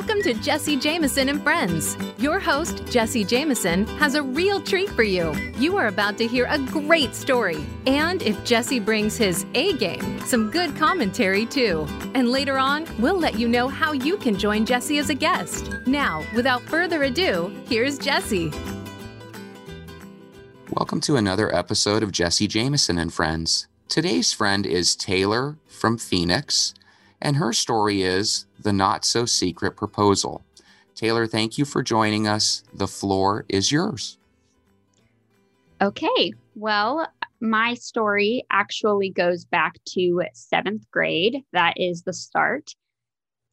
Welcome to Jesse Jameson and Friends. Your host, Jesse Jameson, has a real treat for you. You are about to hear a great story. And if Jesse brings his A game, some good commentary too. And later on, we'll let you know how you can join Jesse as a guest. Now, without further ado, here's Jesse. Welcome to another episode of Jesse Jameson and Friends. Today's friend is Taylor from Phoenix, and her story is The Not So Secret Proposal. Taylor, thank you for joining us. The floor is yours. Okay. Well, my story actually goes back to seventh grade. That is the start.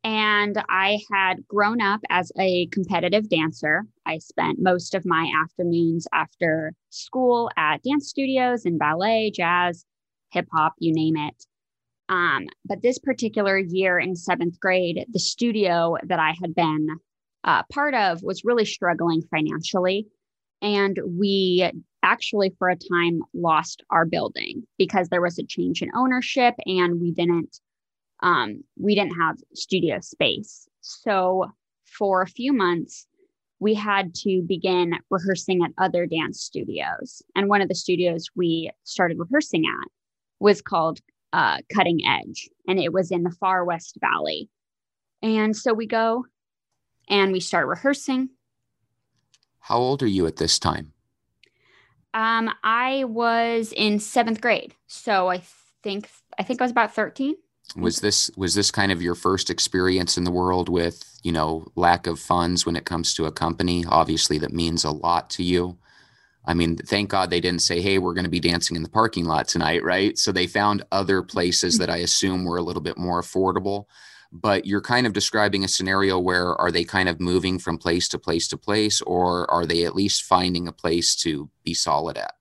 And I had grown up as a competitive dancer. I spent most of my afternoons after school at dance studios and ballet, jazz, hip hop, you name it. Um, but this particular year in seventh grade, the studio that I had been uh, part of was really struggling financially. And we actually, for a time, lost our building because there was a change in ownership and we didn't. Um, we didn't have studio space. So for a few months, we had to begin rehearsing at other dance studios. And one of the studios we started rehearsing at was called uh, Cutting Edge, and it was in the far West Valley. And so we go and we start rehearsing. How old are you at this time? Um, I was in seventh grade, so I think I think I was about thirteen. Was this was this kind of your first experience in the world with you know lack of funds when it comes to a company? Obviously, that means a lot to you. I mean, thank God they didn't say, "Hey, we're going to be dancing in the parking lot tonight," right? So they found other places that I assume were a little bit more affordable. But you're kind of describing a scenario where are they kind of moving from place to place to place, or are they at least finding a place to be solid at?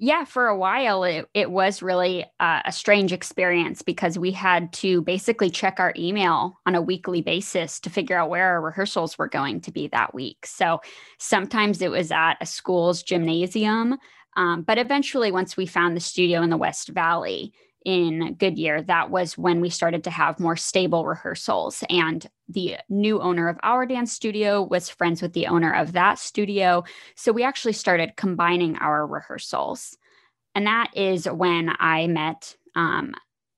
Yeah, for a while, it, it was really uh, a strange experience because we had to basically check our email on a weekly basis to figure out where our rehearsals were going to be that week. So sometimes it was at a school's gymnasium. Um, but eventually, once we found the studio in the West Valley, in Goodyear, that was when we started to have more stable rehearsals. And the new owner of our dance studio was friends with the owner of that studio. So we actually started combining our rehearsals. And that is when I met um,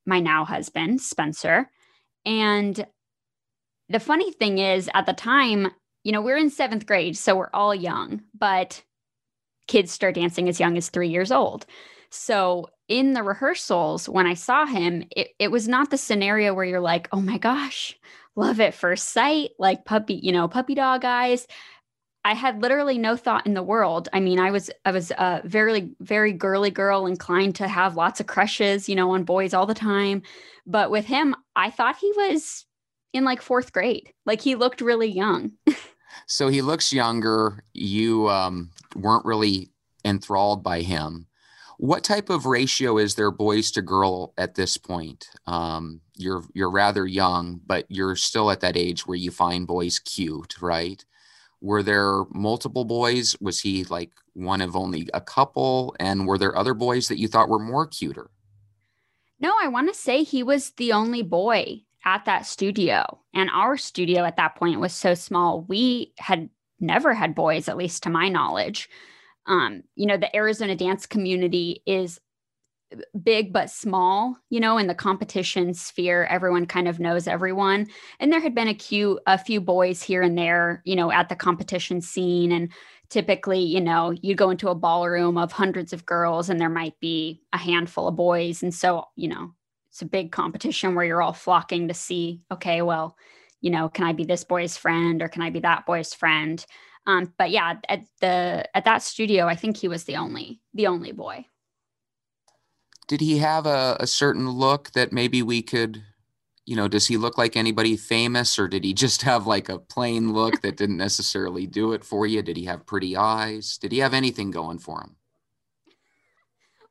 my now husband, Spencer. And the funny thing is, at the time, you know, we're in seventh grade, so we're all young, but kids start dancing as young as three years old. So in the rehearsals, when I saw him, it, it was not the scenario where you're like, oh my gosh, love at first sight, like puppy, you know, puppy dog eyes. I had literally no thought in the world. I mean, I was I was a very very girly girl, inclined to have lots of crushes, you know, on boys all the time. But with him, I thought he was in like fourth grade. Like he looked really young. so he looks younger. You um, weren't really enthralled by him. What type of ratio is there boys to girl at this point? Um, you're you're rather young, but you're still at that age where you find boys cute, right? Were there multiple boys? Was he like one of only a couple? And were there other boys that you thought were more cuter? No, I want to say he was the only boy at that studio. And our studio at that point was so small, we had never had boys, at least to my knowledge um, you know, the Arizona dance community is big but small, you know, in the competition sphere, everyone kind of knows everyone. And there had been a few a few boys here and there, you know, at the competition scene. And typically, you know, you go into a ballroom of hundreds of girls and there might be a handful of boys. And so, you know, it's a big competition where you're all flocking to see, okay, well, you know, can I be this boy's friend or can I be that boy's friend? Um, but yeah, at the at that studio, I think he was the only the only boy. Did he have a, a certain look that maybe we could, you know, does he look like anybody famous or did he just have like a plain look that didn't necessarily do it for you? Did he have pretty eyes? Did he have anything going for him?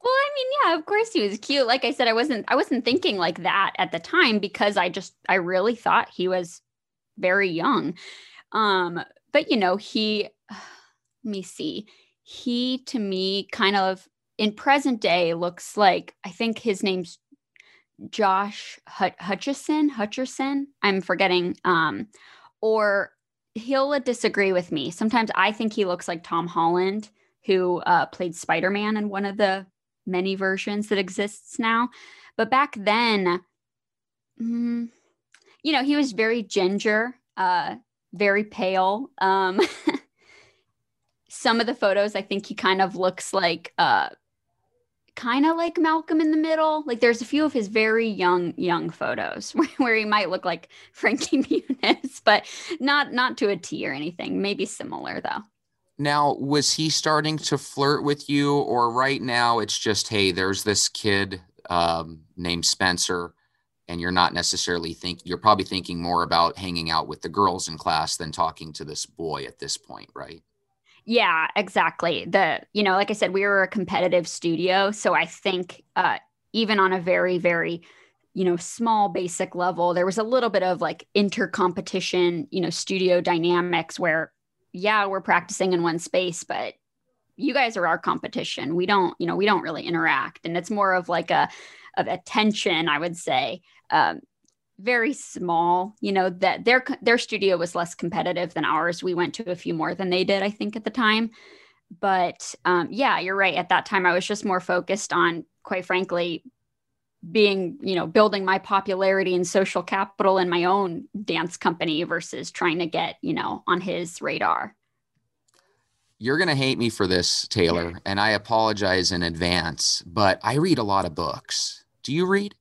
Well, I mean, yeah, of course he was cute. Like I said, I wasn't I wasn't thinking like that at the time because I just I really thought he was very young. Um, but you know, he let me see. He to me kind of in present day looks like I think his name's Josh Hutchison, Hutcherson. I'm forgetting. Um, or he'll disagree with me. Sometimes I think he looks like Tom Holland, who uh, played Spider Man in one of the many versions that exists now. But back then, mm, you know, he was very ginger, uh, very pale. Um, some of the photos, I think he kind of looks like, uh, kind of like Malcolm in the Middle. Like there's a few of his very young, young photos where, where he might look like Frankie Muniz, but not not to a T or anything. Maybe similar though. Now, was he starting to flirt with you, or right now it's just, hey, there's this kid um, named Spencer, and you're not necessarily think you're probably thinking more about hanging out with the girls in class than talking to this boy at this point, right? Yeah, exactly. The you know, like I said, we were a competitive studio, so I think uh, even on a very very you know small basic level there was a little bit of like intercompetition you know studio dynamics where yeah we're practicing in one space but you guys are our competition we don't you know we don't really interact and it's more of like a of attention i would say um, very small you know that their their studio was less competitive than ours. We went to a few more than they did i think at the time. But um, yeah you're right. At that time i was just more focused on quite frankly being you know building my popularity and social capital in my own dance company versus trying to get you know on his radar. You're going to hate me for this taylor and i apologize in advance but i read a lot of books. Do you read?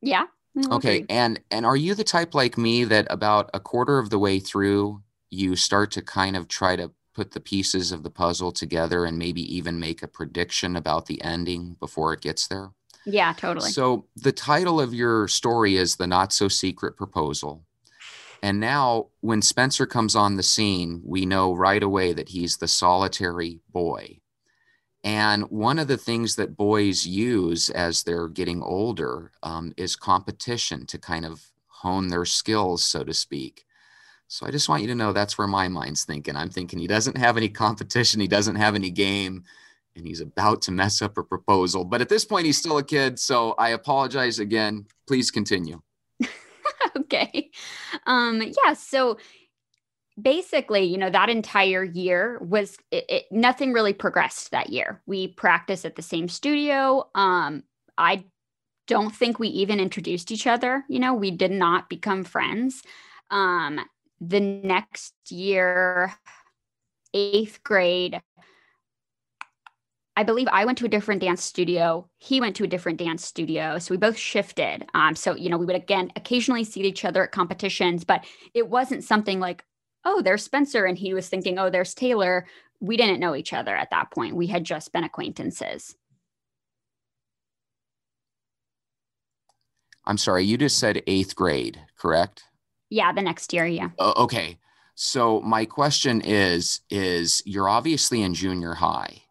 Yeah Mm, okay. and and are you the type like me that about a quarter of the way through you start to kind of try to put the pieces of the puzzle together and maybe even make a prediction about the ending before it gets there? Yeah totally. So the title of your story is the not so secret proposal and now when spencer comes on the scene we know right away that he's the solitary boy and one of the things that boys use as they're getting older um, is competition to kind of hone their skills, so to speak. So I just want you to know that's where my mind's thinking. I'm thinking he doesn't have any competition, he doesn't have any game, and he's about to mess up a proposal. But at this point, he's still a kid. So I apologize again. Please continue. okay. Um, yeah. So basically, you know, that entire year was it, it, nothing really progressed that year. We practiced at the same studio. Um, I don't think we even introduced each other. You know, we did not become friends. Um, the next year, eighth grade, I believe I went to a different dance studio. He went to a different dance studio. So we both shifted. Um, so, you know, we would again occasionally see each other at competitions, but it wasn't something like, oh, there's Spencer. And he was thinking, oh, there's Taylor. We didn't know each other at that point. We had just been acquaintances. I'm sorry, you just said eighth grade, correct? Yeah, the next year. Yeah. Uh, okay. So my question is, is you're obviously in junior high.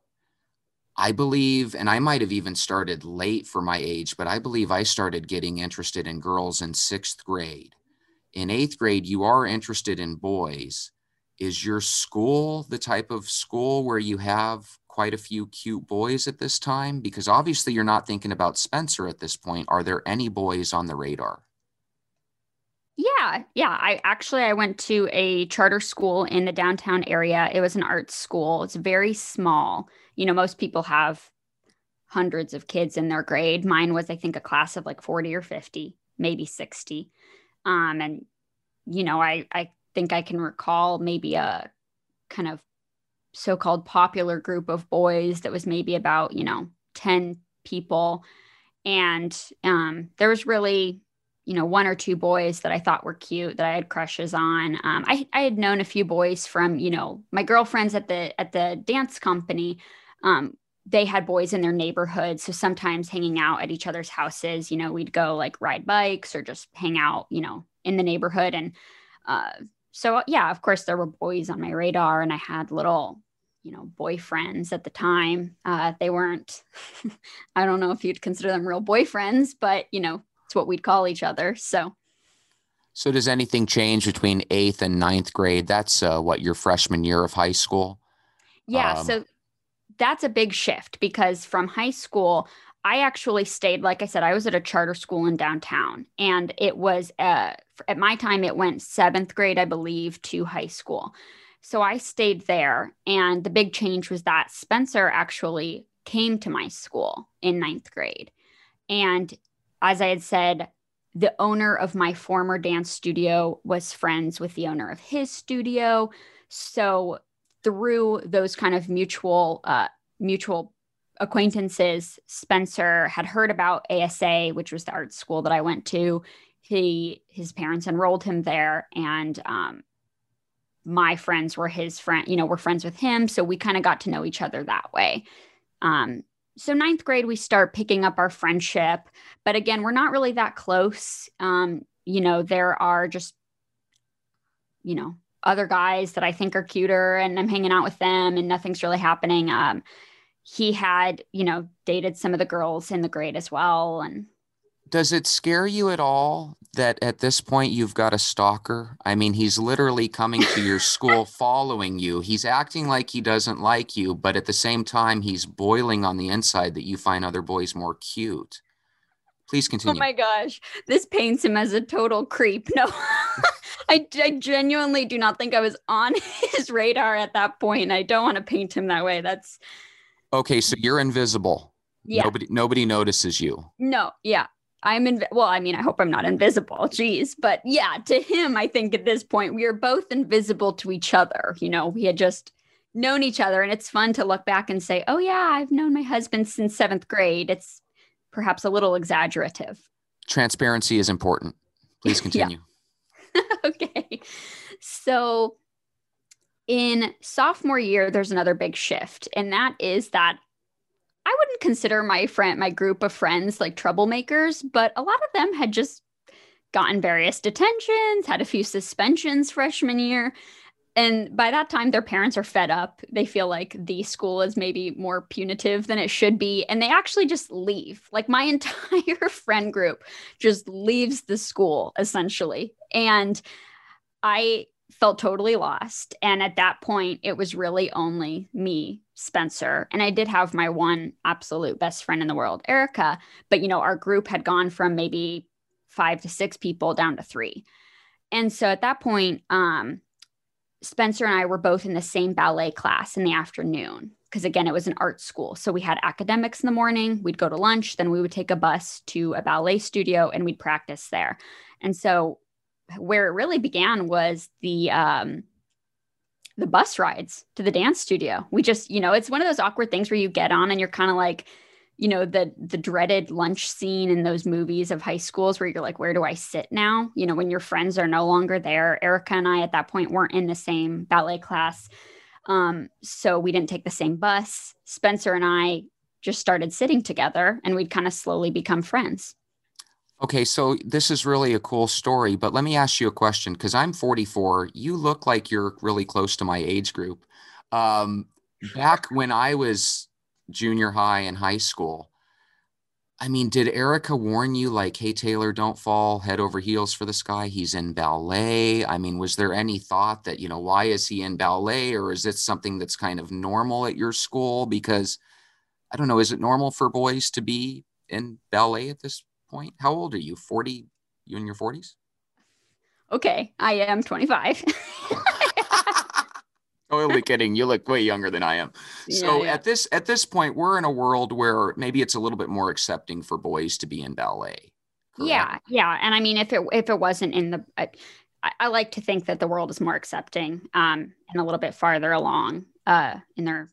I believe, and I might have even started late for my age, but I believe I started getting interested in girls in sixth grade in eighth grade, you are interested in boys. Is your school the type of school where you have quite a few cute boys at this time? Because obviously you're not thinking about Spencer at this point. Are there any boys on the radar? Yeah, yeah. I actually I went to a charter school in the downtown area. It was an arts school. It's very small. You know, most people have hundreds of kids in their grade. Mine was I think a class of like 40 or 50, maybe 60. Um, and you know, I I think I can recall maybe a kind of so-called popular group of boys that was maybe about you know 10 people. And um, there was really you know one or two boys that i thought were cute that i had crushes on. Um, I, I had known a few boys from you know my girlfriends at the at the dance company. Um, they had boys in their neighborhood. So sometimes hanging out at each other's houses, you know, we'd go like ride bikes or just hang out, you know, in the neighborhood. And uh, so, yeah, of course, there were boys on my radar, and I had little, you know, boyfriends at the time. Uh, they weren't, I don't know if you'd consider them real boyfriends, but, you know, it's what we'd call each other. So, so does anything change between eighth and ninth grade? That's uh, what your freshman year of high school. Yeah. Um, so that's a big shift because from high school, I actually stayed, like I said, I was at a charter school in downtown, and it was uh, at my time, it went seventh grade, I believe, to high school. So I stayed there. And the big change was that Spencer actually came to my school in ninth grade. And as I had said, the owner of my former dance studio was friends with the owner of his studio. So through those kind of mutual uh, mutual acquaintances, Spencer had heard about ASA, which was the art school that I went to. He his parents enrolled him there, and um, my friends were his friend. You know, we're friends with him, so we kind of got to know each other that way. Um, so ninth grade, we start picking up our friendship, but again, we're not really that close. Um, you know, there are just, you know, other guys that I think are cuter, and I'm hanging out with them, and nothing's really happening. Um, he had, you know, dated some of the girls in the grade as well. And does it scare you at all that at this point you've got a stalker? I mean, he's literally coming to your school following you. He's acting like he doesn't like you, but at the same time, he's boiling on the inside that you find other boys more cute. Please continue. Oh my gosh. This paints him as a total creep. No, I, I genuinely do not think I was on his radar at that point. I don't want to paint him that way. That's Okay, so you're invisible. Yeah. Nobody nobody notices you. No, yeah. I'm in well, I mean, I hope I'm not invisible. Jeez. But yeah, to him, I think at this point we are both invisible to each other. You know, we had just known each other and it's fun to look back and say, "Oh yeah, I've known my husband since 7th grade." It's perhaps a little exaggerative. Transparency is important. Please continue. okay. So in sophomore year, there's another big shift, and that is that I wouldn't consider my friend, my group of friends like troublemakers, but a lot of them had just gotten various detentions, had a few suspensions freshman year. And by that time, their parents are fed up. They feel like the school is maybe more punitive than it should be. And they actually just leave. Like my entire friend group just leaves the school essentially. And I felt totally lost. And at that point, it was really only me, Spencer. And I did have my one absolute best friend in the world, Erica. But, you know, our group had gone from maybe five to six people down to three. And so at that point, um, Spencer and I were both in the same ballet class in the afternoon because again it was an art school so we had academics in the morning we'd go to lunch then we would take a bus to a ballet studio and we'd practice there and so where it really began was the um, the bus rides to the dance studio. We just, you know, it's one of those awkward things where you get on and you're kind of like, you know, the the dreaded lunch scene in those movies of high schools where you're like, where do I sit now? You know, when your friends are no longer there. Erica and I at that point weren't in the same ballet class. Um, so we didn't take the same bus. Spencer and I just started sitting together and we'd kind of slowly become friends. Okay, so this is really a cool story, but let me ask you a question because I'm 44. You look like you're really close to my age group. Um, back when I was junior high and high school, I mean, did Erica warn you, like, hey, Taylor, don't fall head over heels for this guy? He's in ballet. I mean, was there any thought that, you know, why is he in ballet? Or is it something that's kind of normal at your school? Because I don't know, is it normal for boys to be in ballet at this point. How old are you? 40? You in your 40s? Okay, I am 25. totally kidding. You look way younger than I am. So yeah, yeah. at this at this point, we're in a world where maybe it's a little bit more accepting for boys to be in ballet. Correct? Yeah, yeah. And I mean, if it if it wasn't in the, I, I like to think that the world is more accepting um, and a little bit farther along uh, in their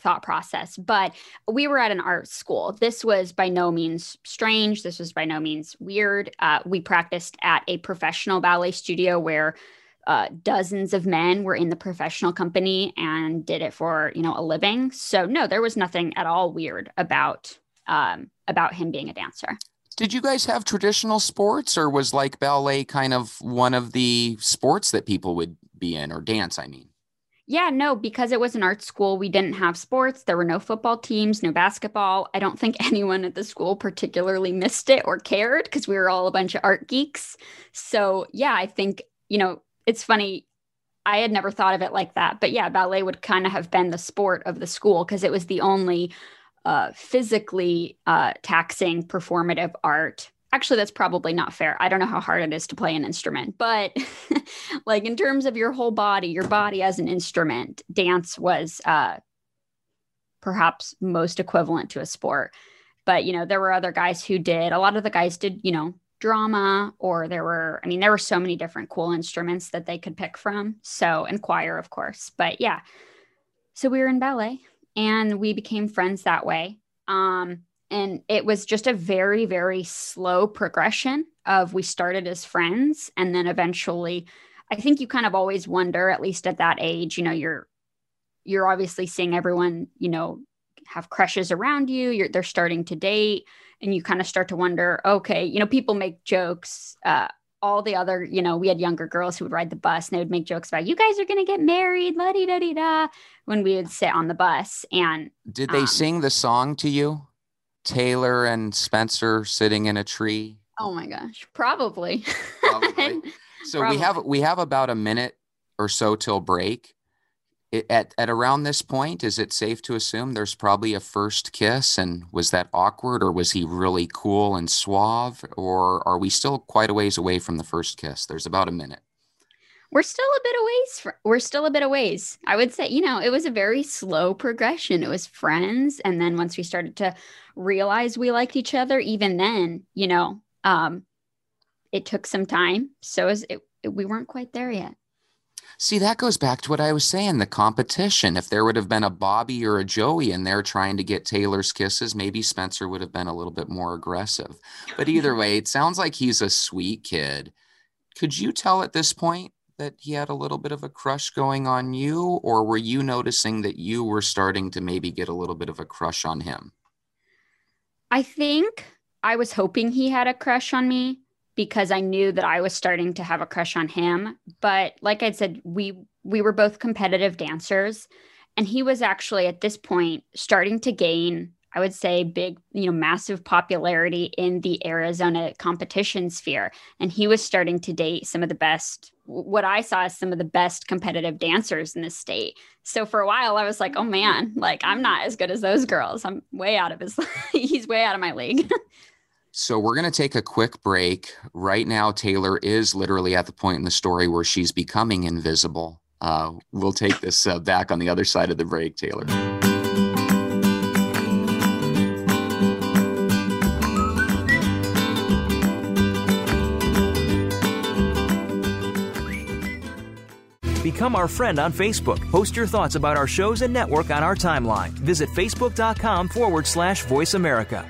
thought process. But we were at an art school. This was by no means strange. This was by no means weird. Uh, we practiced at a professional ballet studio where uh, dozens of men were in the professional company and did it for you know a living. So no, there was nothing at all weird about um, about him being a dancer. Did you guys have traditional sports, or was like ballet kind of one of the sports that people would be in, or dance? I mean. Yeah, no, because it was an art school, we didn't have sports. There were no football teams, no basketball. I don't think anyone at the school particularly missed it or cared because we were all a bunch of art geeks. So, yeah, I think, you know, it's funny. I had never thought of it like that. But yeah, ballet would kind of have been the sport of the school because it was the only uh, physically uh, taxing performative art. Actually, that's probably not fair. I don't know how hard it is to play an instrument, but like in terms of your whole body, your body as an instrument, dance was uh, perhaps most equivalent to a sport. But you know, there were other guys who did. A lot of the guys did, you know, drama, or there were. I mean, there were so many different cool instruments that they could pick from. So, and choir, of course. But yeah, so we were in ballet and we became friends that way. Um, and it was just a very, very slow progression of we started as friends and then eventually I think you kind of always wonder, at least at that age, you know, you're you're obviously seeing everyone, you know, have crushes around you. You're they're starting to date, and you kind of start to wonder, okay, you know, people make jokes. Uh, all the other, you know, we had younger girls who would ride the bus and they would make jokes about, you guys are going to get married, la di da di da, when we would sit on the bus. And did they um, sing the song to you? Taylor and Spencer sitting in a tree? Oh my gosh, probably. probably. So probably. we have we have about a minute or so till break at at around this point, is it safe to assume there's probably a first kiss? And was that awkward, or was he really cool and suave, or are we still quite a ways away from the first kiss? There's about a minute. We're still a bit of ways. We're still a bit of ways. I would say, you know, it was a very slow progression. It was friends, and then once we started to realize we liked each other, even then, you know, um, it took some time. So it, it we weren't quite there yet. See, that goes back to what I was saying the competition. If there would have been a Bobby or a Joey in there trying to get Taylor's kisses, maybe Spencer would have been a little bit more aggressive. But either way, it sounds like he's a sweet kid. Could you tell at this point that he had a little bit of a crush going on you, or were you noticing that you were starting to maybe get a little bit of a crush on him? I think I was hoping he had a crush on me because I knew that I was starting to have a crush on him. But like I said, we we were both competitive dancers and he was actually at this point starting to gain I would say big, you know, massive popularity in the Arizona competition sphere. And he was starting to date some of the best, what I saw as some of the best competitive dancers in the state. So for a while, I was like, oh man, like I'm not as good as those girls. I'm way out of his, he's way out of my league. So we're going to take a quick break. Right now, Taylor is literally at the point in the story where she's becoming invisible. Uh, we'll take this uh, back on the other side of the break, Taylor. Become our friend on Facebook. Post your thoughts about our shows and network on our timeline. Visit facebook.com forward slash voice America.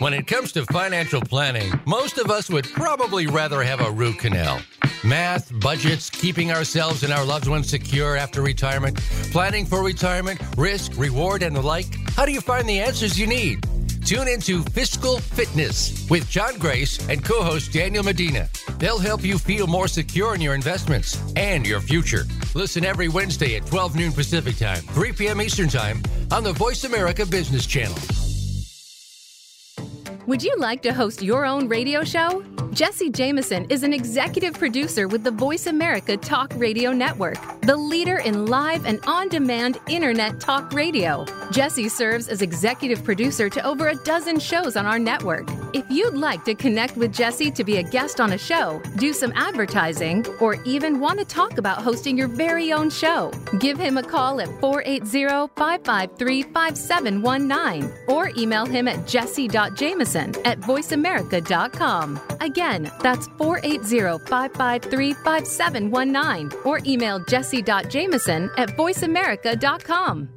When it comes to financial planning, most of us would probably rather have a root canal. Math, budgets, keeping ourselves and our loved ones secure after retirement, planning for retirement, risk, reward, and the like. How do you find the answers you need? Tune into Fiscal Fitness with John Grace and co host Daniel Medina. They'll help you feel more secure in your investments and your future. Listen every Wednesday at 12 noon Pacific Time, 3 p.m. Eastern Time on the Voice America Business Channel. Would you like to host your own radio show? Jesse Jameson is an executive producer with the Voice America Talk Radio Network, the leader in live and on demand internet talk radio. Jesse serves as executive producer to over a dozen shows on our network. If you'd like to connect with Jesse to be a guest on a show, do some advertising, or even want to talk about hosting your very own show, give him a call at 480 553 5719 or email him at jesse.jameson at voiceamerica.com. Again, that's 480 553 5719 or email jesse.jameson at voiceamerica.com.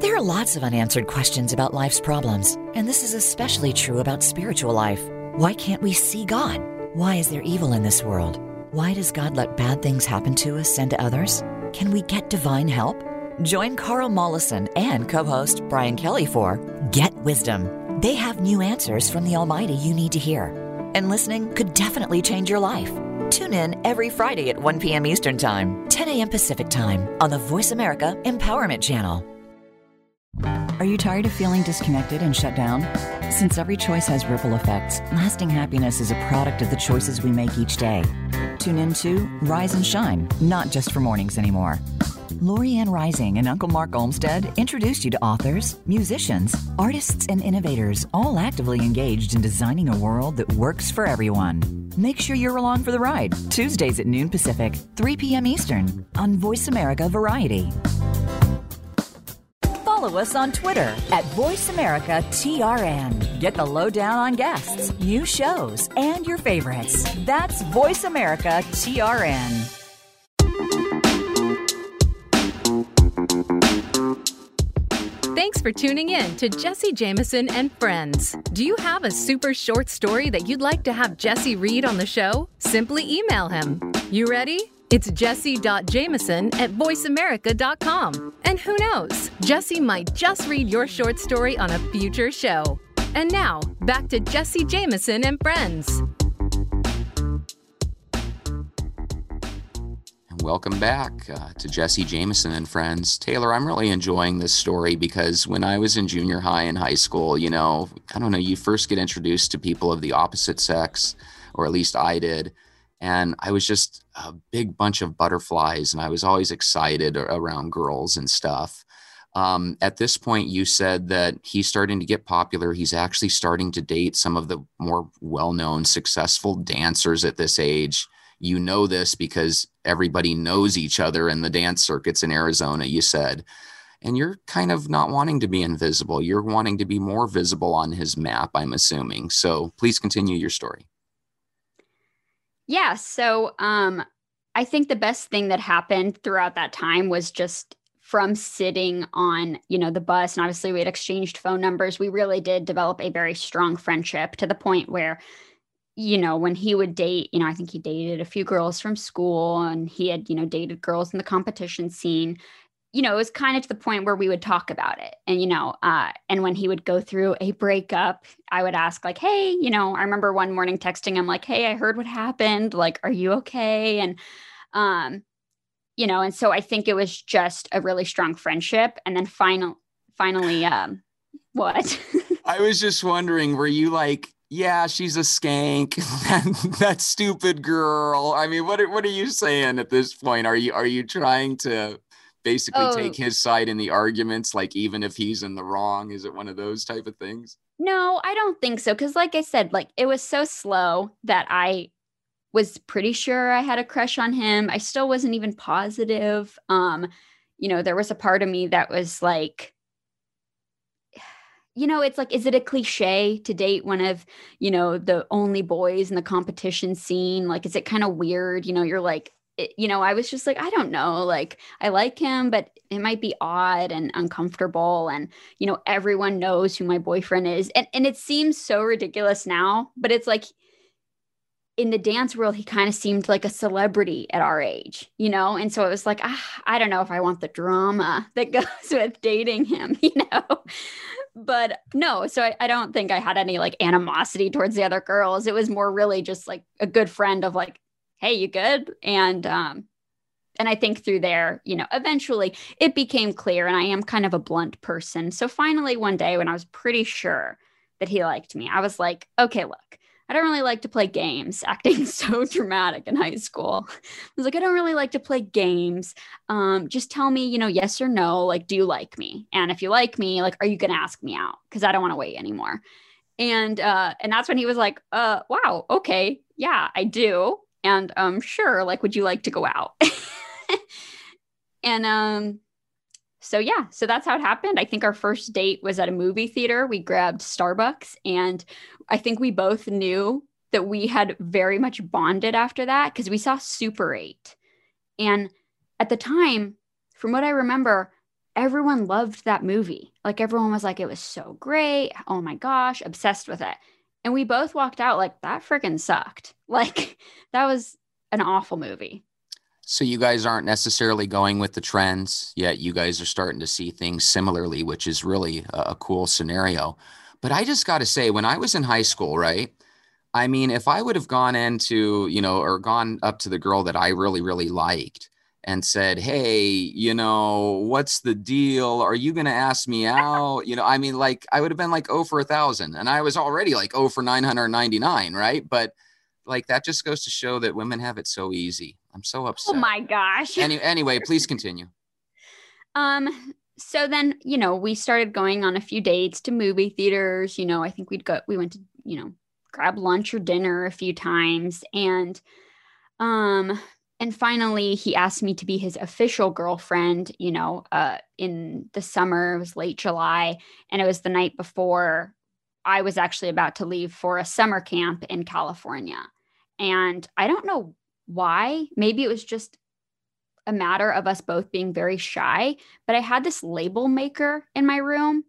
There are lots of unanswered questions about life's problems, and this is especially true about spiritual life. Why can't we see God? Why is there evil in this world? Why does God let bad things happen to us and to others? Can we get divine help? Join Carl Mollison and co host Brian Kelly for Get Wisdom. They have new answers from the Almighty you need to hear. And listening could definitely change your life. Tune in every Friday at 1 p.m. Eastern Time, 10 a.m. Pacific Time on the Voice America Empowerment Channel. Are you tired of feeling disconnected and shut down? Since every choice has ripple effects, lasting happiness is a product of the choices we make each day. Tune in to Rise and Shine, not just for mornings anymore. Lorianne Rising and Uncle Mark Olmsted introduced you to authors, musicians, artists, and innovators, all actively engaged in designing a world that works for everyone. Make sure you're along for the ride, Tuesdays at noon Pacific, 3 p.m. Eastern, on Voice America Variety. Follow us on Twitter at VoiceAmericaTRN. Get the lowdown on guests, new shows, and your favorites. That's Voice Thanks for tuning in to Jesse Jameson and Friends. Do you have a super short story that you'd like to have Jesse read on the show? Simply email him. You ready? It's jesse.jameson at voiceamerica.com. And who knows, Jesse might just read your short story on a future show. And now, back to Jesse Jameson and Friends. Welcome back uh, to Jesse Jameson and friends. Taylor, I'm really enjoying this story because when I was in junior high and high school, you know, I don't know, you first get introduced to people of the opposite sex, or at least I did. And I was just a big bunch of butterflies, and I was always excited around girls and stuff. Um, at this point, you said that he's starting to get popular. He's actually starting to date some of the more well known, successful dancers at this age you know this because everybody knows each other in the dance circuits in Arizona, you said. And you're kind of not wanting to be invisible. You're wanting to be more visible on his map, I'm assuming. So please continue your story. Yeah. So um, I think the best thing that happened throughout that time was just from sitting on you know the bus and obviously we had exchanged phone numbers we really did develop a very strong friendship to the point where you know, when he would date, you know, I think he dated a few girls from school and he had, you know, dated girls in the competition scene. You know, it was kind of to the point where we would talk about it. And, you know, uh, and when he would go through a breakup, I would ask, like, hey, you know, I remember one morning texting him, like, hey, I heard what happened. Like, are you okay? And, um, you know, and so I think it was just a really strong friendship. And then final, finally, um, what? I was just wondering, were you like, yeah, she's a skank. that stupid girl. I mean, what are, what are you saying at this point? Are you are you trying to basically oh. take his side in the arguments like even if he's in the wrong? Is it one of those type of things? No, I don't think so cuz like I said, like it was so slow that I was pretty sure I had a crush on him. I still wasn't even positive. Um you know, there was a part of me that was like you know, it's like, is it a cliche to date one of, you know, the only boys in the competition scene? Like, is it kind of weird? You know, you're like, it, you know, I was just like, I don't know. Like, I like him, but it might be odd and uncomfortable. And, you know, everyone knows who my boyfriend is. And, and it seems so ridiculous now, but it's like, in the dance world, he kind of seemed like a celebrity at our age, you know? And so it was like, ah, I don't know if I want the drama that goes with dating him, you know? But no, so I, I, don't think I had any like animosity towards the other girls. It was more really just like a good friend of like, hey, you good? And um, and I think through there, you know, eventually it became clear, and I am kind of a blunt person. So finally, one day when I was pretty sure that he liked me, I was like, okay, look, I don't really like to play games, acting so dramatic in high school. I was like, I don't really like to play games. Um, just tell me, you know, yes or no. Like, do you like me? And if you like me, like, are you going to ask me out? Because I don't want to wait anymore. And uh, and that's when he was like, uh, wow, okay, yeah, I do. And um, sure, like, would you like to go out? and um, so yeah, so that's how it happened. I think our first date was at a movie theater. We grabbed Starbucks and I think we both knew that we had very much bonded after that because we saw Super 8. And at the time, from what I remember, everyone loved that movie. Like everyone was like, it was so great. Oh my gosh, obsessed with it. And we both walked out like, that freaking sucked. Like that was an awful movie. So you guys aren't necessarily going with the trends, yet you guys are starting to see things similarly, which is really a, a cool scenario. But I just got to say, when I was in high school, right? I mean, if I would have gone into, you know, or gone up to the girl that I really, really liked and said, Hey, you know, what's the deal? Are you going to ask me out? You know, I mean, like, I would have been like, oh, for a thousand. And I was already like, oh, for 999, right? But like, that just goes to show that women have it so easy. I'm so oh upset. Oh my gosh. Any, anyway, please continue. Um, so then, you know, we started going on a few dates to movie theaters. You know, I think we'd go, we went to, you know, grab lunch or dinner a few times. And, um, and finally he asked me to be his official girlfriend, you know, uh, in the summer, it was late July. And it was the night before I was actually about to leave for a summer camp in California. And I don't know why. Maybe it was just a matter of us both being very shy, but I had this label maker in my room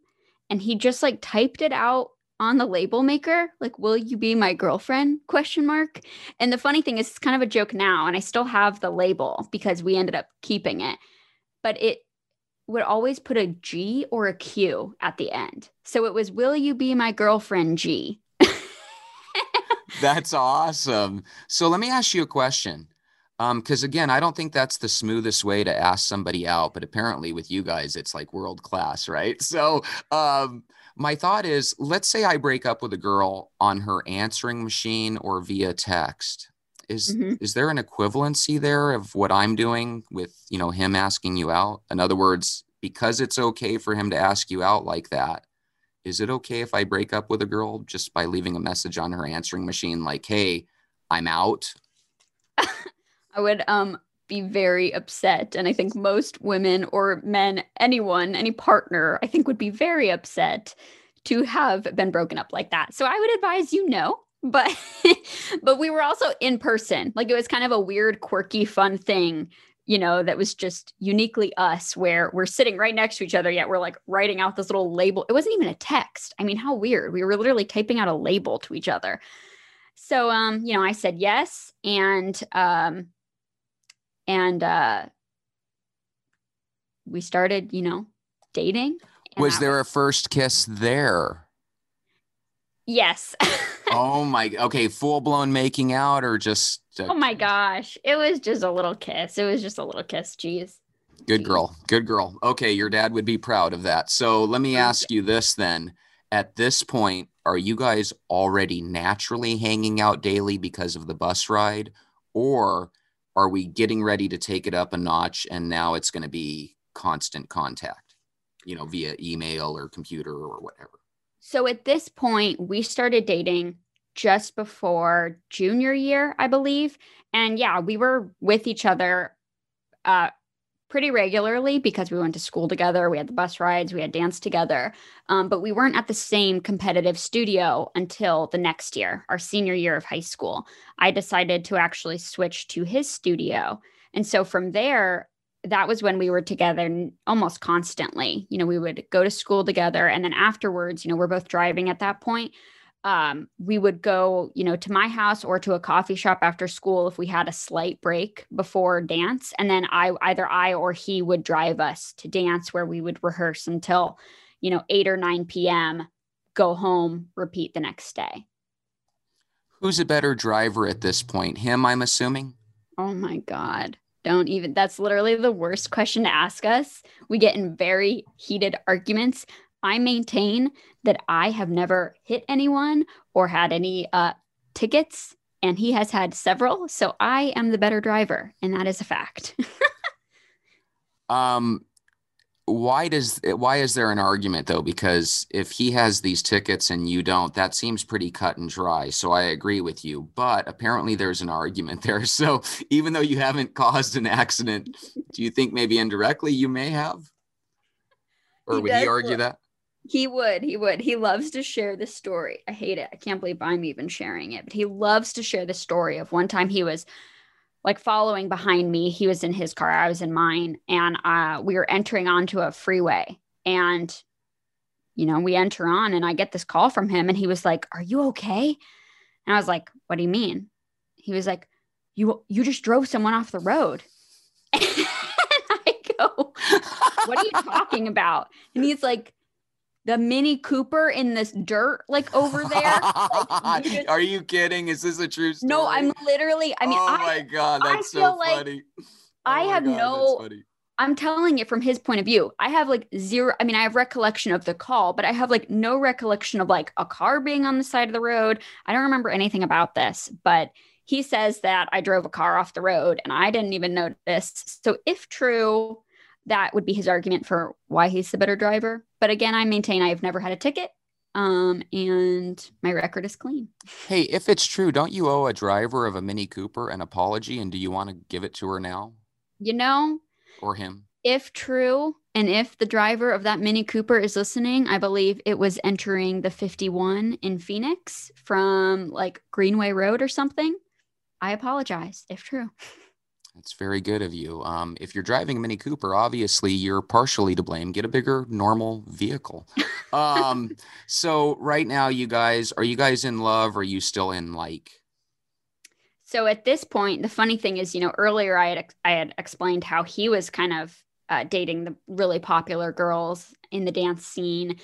and he just like typed it out on the label maker like will you be my girlfriend? question mark. And the funny thing is it's kind of a joke now and i still have the label because we ended up keeping it. But it would always put a g or a q at the end. So it was will you be my girlfriend g that's awesome so let me ask you a question because um, again, I don't think that's the smoothest way to ask somebody out, but apparently with you guys, it's like world class, right? So, um, my thought is let's say I break up with a girl on her answering machine or via text. Is mm-hmm. is there an equivalency there of what I'm doing with, you know, him asking you out? In other words, because it's okay for him to ask you out like that, is it okay if I break up with a girl just by leaving a message on her answering machine like, "Hey, I'm out"? I would um be very upset and I think most women or men anyone any partner I think would be very upset to have been broken up like that. So I would advise you no, but but we were also in person. Like it was kind of a weird quirky fun thing you know, that was just uniquely us, where we're sitting right next to each other, yet we're like writing out this little label. It wasn't even a text. I mean, how weird. We were literally typing out a label to each other. So, um, you know, I said yes. And, um, and uh, we started, you know, dating. Was there was... a first kiss there? Yes. oh my. Okay, full blown making out or just? A... oh my gosh! It was just a little kiss. It was just a little kiss. Jeez. Good girl. Good girl. Okay, your dad would be proud of that. So let me oh, ask you this then. At this point, are you guys already naturally hanging out daily because of the bus ride? Or are we getting ready to take it up a notch and now it's going to be constant contact you know via email or computer or whatever so at this point we started dating just before junior year i believe and yeah we were with each other uh, pretty regularly because we went to school together. We had the bus rides, we had dance together. Um, but we weren't at the same competitive studio until the next year, our senior year of high school. I decided to actually switch to his studio. And so from there, that was when we were together almost constantly. You know, we would go to school together. And then afterwards, you know, we're both driving at that point um, we would go, you know, to my house or to a coffee shop after school if we had a slight break before dance. And then I either I or he would drive us to dance where we would rehearse until, you know, 8 or 9 p.m., go home, repeat the next day. Who's a better driver at this point? Him, I'm assuming? Oh my God. Don't even, that's literally the worst question to ask us. We get in very heated arguments. I maintain that I have never hit anyone or had any uh, tickets, and he has had several. So I am the better driver, and that is a fact. um, why does why is there an argument though? Because if he has these tickets and you don't, that seems pretty cut and dry. So I agree with you. But apparently there's an argument there. So even though you haven't caused an accident, do you think maybe indirectly you may have? Or he would he argue that? He would. He would. He loves to share the story. I hate it. I can't believe I'm even sharing it, but he loves to share the story of one time he was like following behind me. He was in his car, I was in mine, and uh, we were entering onto a freeway. And, you know, we enter on, and I get this call from him, and he was like, Are you okay? And I was like, What do you mean? He was like, You you just drove someone off the road. and I go, What are you talking about? And he's like, the Mini Cooper in this dirt, like over there. Like, you just... Are you kidding? Is this a true story? No, I'm literally. I mean, oh I, my god, that's so like funny. I oh have god, no. I'm telling it from his point of view. I have like zero. I mean, I have recollection of the call, but I have like no recollection of like a car being on the side of the road. I don't remember anything about this, but he says that I drove a car off the road and I didn't even notice. So if true, that would be his argument for why he's the better driver. But again, I maintain I've never had a ticket um, and my record is clean. Hey, if it's true, don't you owe a driver of a Mini Cooper an apology? And do you want to give it to her now? You know, or him? If true, and if the driver of that Mini Cooper is listening, I believe it was entering the 51 in Phoenix from like Greenway Road or something. I apologize if true. That's very good of you. Um, if you're driving a Mini Cooper, obviously you're partially to blame. Get a bigger, normal vehicle. um, so right now, you guys, are you guys in love? Or are you still in like? So at this point, the funny thing is, you know, earlier I had I had explained how he was kind of uh, dating the really popular girls in the dance scene,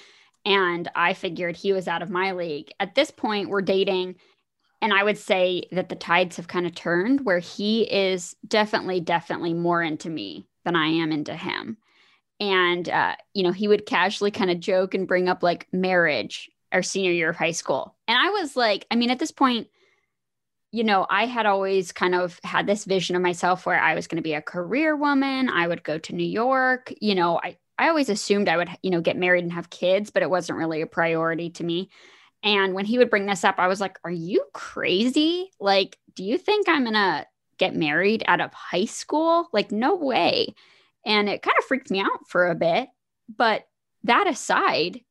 and I figured he was out of my league. At this point, we're dating and I would say that the tides have kind of turned where he is definitely, definitely more into me than I am into him. And, uh, you know, he would casually kind of joke and bring up like marriage our senior year of high school. And I was like, I mean, at this point, you know, I had always kind of had this vision of myself where I was going to be a career woman. I would go to New York. You know, I, I always assumed I would, you know, get married and have kids, but it wasn't really a priority to me. And when he would bring this up, I was like, Are you crazy? Like, do you think I'm going to get married out of high school? Like, no way. And it kind of freaked me out for a bit. But that aside,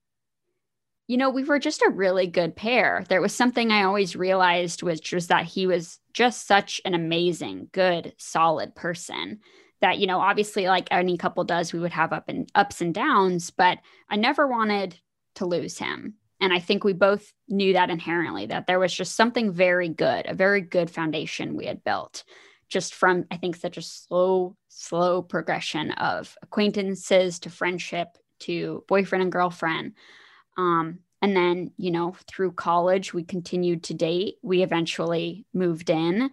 you know, we were just a really good pair. There was something I always realized, which was that he was just such an amazing, good, solid person that, you know, obviously like any couple does, we would have up and ups and downs, but I never wanted to lose him. And I think we both knew that inherently that there was just something very good, a very good foundation we had built just from, I think, such a slow, slow progression of acquaintances to friendship to boyfriend and girlfriend. Um, and then, you know, through college, we continued to date. We eventually moved in.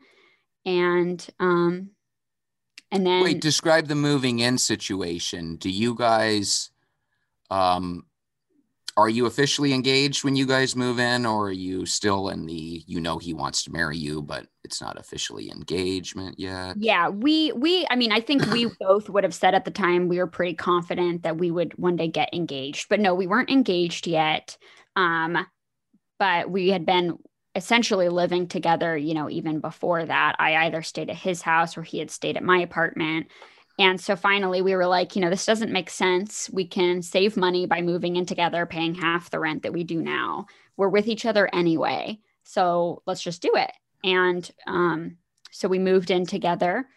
And, um, and then. Wait, describe the moving in situation. Do you guys, um, are you officially engaged when you guys move in or are you still in the you know he wants to marry you but it's not officially engagement yet? Yeah we we i mean i think we both would have said at the time we were pretty confident that we would one day get engaged but no we weren't engaged yet. Um but we had been essentially living together you know even before that. I either stayed at his house or he had stayed at my apartment and so finally, we were like, you know, this doesn't make sense. We can save money by moving in together, paying half the rent that we do now. We're with each other anyway. So let's just do it. And um, so we moved in together